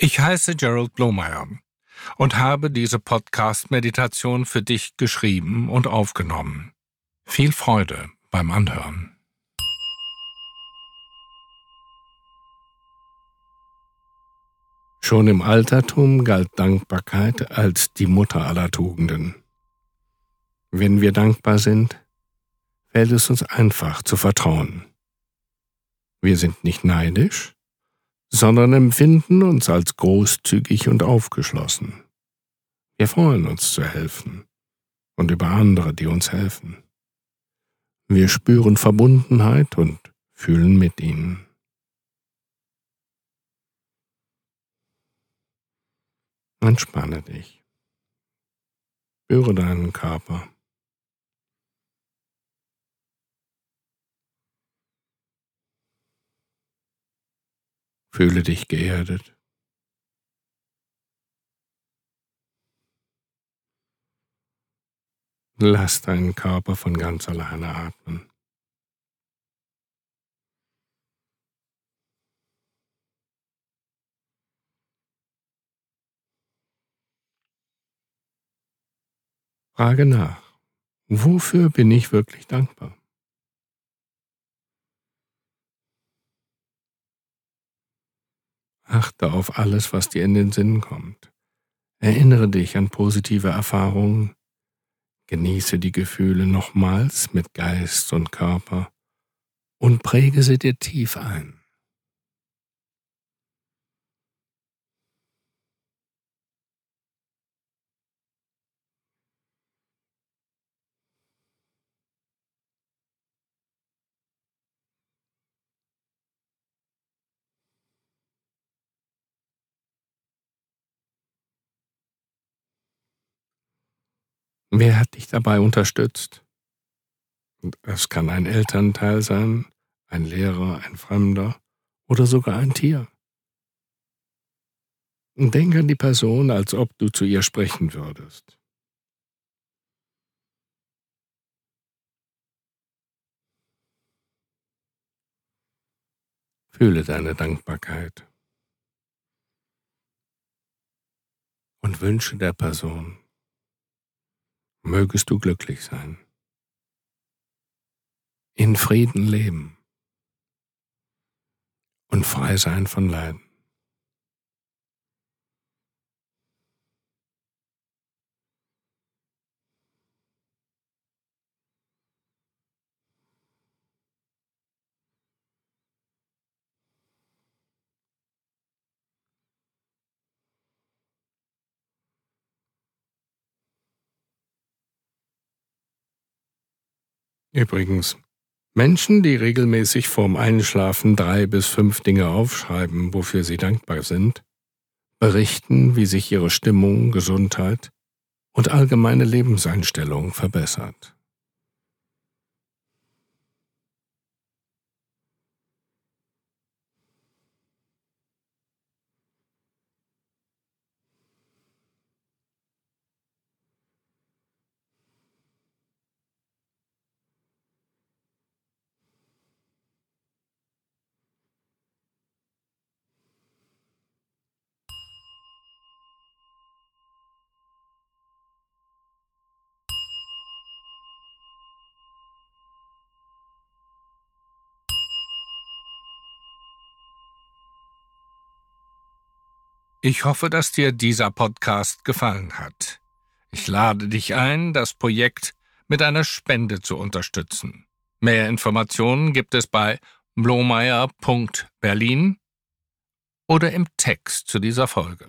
Ich heiße Gerald Blomeyer und habe diese Podcast-Meditation für dich geschrieben und aufgenommen. Viel Freude beim Anhören. Schon im Altertum galt Dankbarkeit als die Mutter aller Tugenden. Wenn wir dankbar sind, fällt es uns einfach zu vertrauen. Wir sind nicht neidisch, sondern empfinden uns als großzügig und aufgeschlossen. Wir freuen uns zu helfen und über andere, die uns helfen. Wir spüren Verbundenheit und fühlen mit ihnen. Entspanne dich. Spüre deinen Körper. Fühle dich geerdet. Lass deinen Körper von ganz alleine atmen. Frage nach, wofür bin ich wirklich dankbar? Achte auf alles, was dir in den Sinn kommt. Erinnere dich an positive Erfahrungen. Genieße die Gefühle nochmals mit Geist und Körper und präge sie dir tief ein. Wer hat dich dabei unterstützt? Es kann ein Elternteil sein, ein Lehrer, ein Fremder oder sogar ein Tier. Denk an die Person, als ob du zu ihr sprechen würdest. Fühle deine Dankbarkeit und wünsche der Person, mögest du glücklich sein, in Frieden leben und frei sein von Leiden. Übrigens, Menschen, die regelmäßig vorm Einschlafen drei bis fünf Dinge aufschreiben, wofür sie dankbar sind, berichten, wie sich ihre Stimmung, Gesundheit und allgemeine Lebenseinstellung verbessert. Ich hoffe, dass dir dieser Podcast gefallen hat. Ich lade dich ein, das Projekt mit einer Spende zu unterstützen. Mehr Informationen gibt es bei blomeyer.berlin oder im Text zu dieser Folge.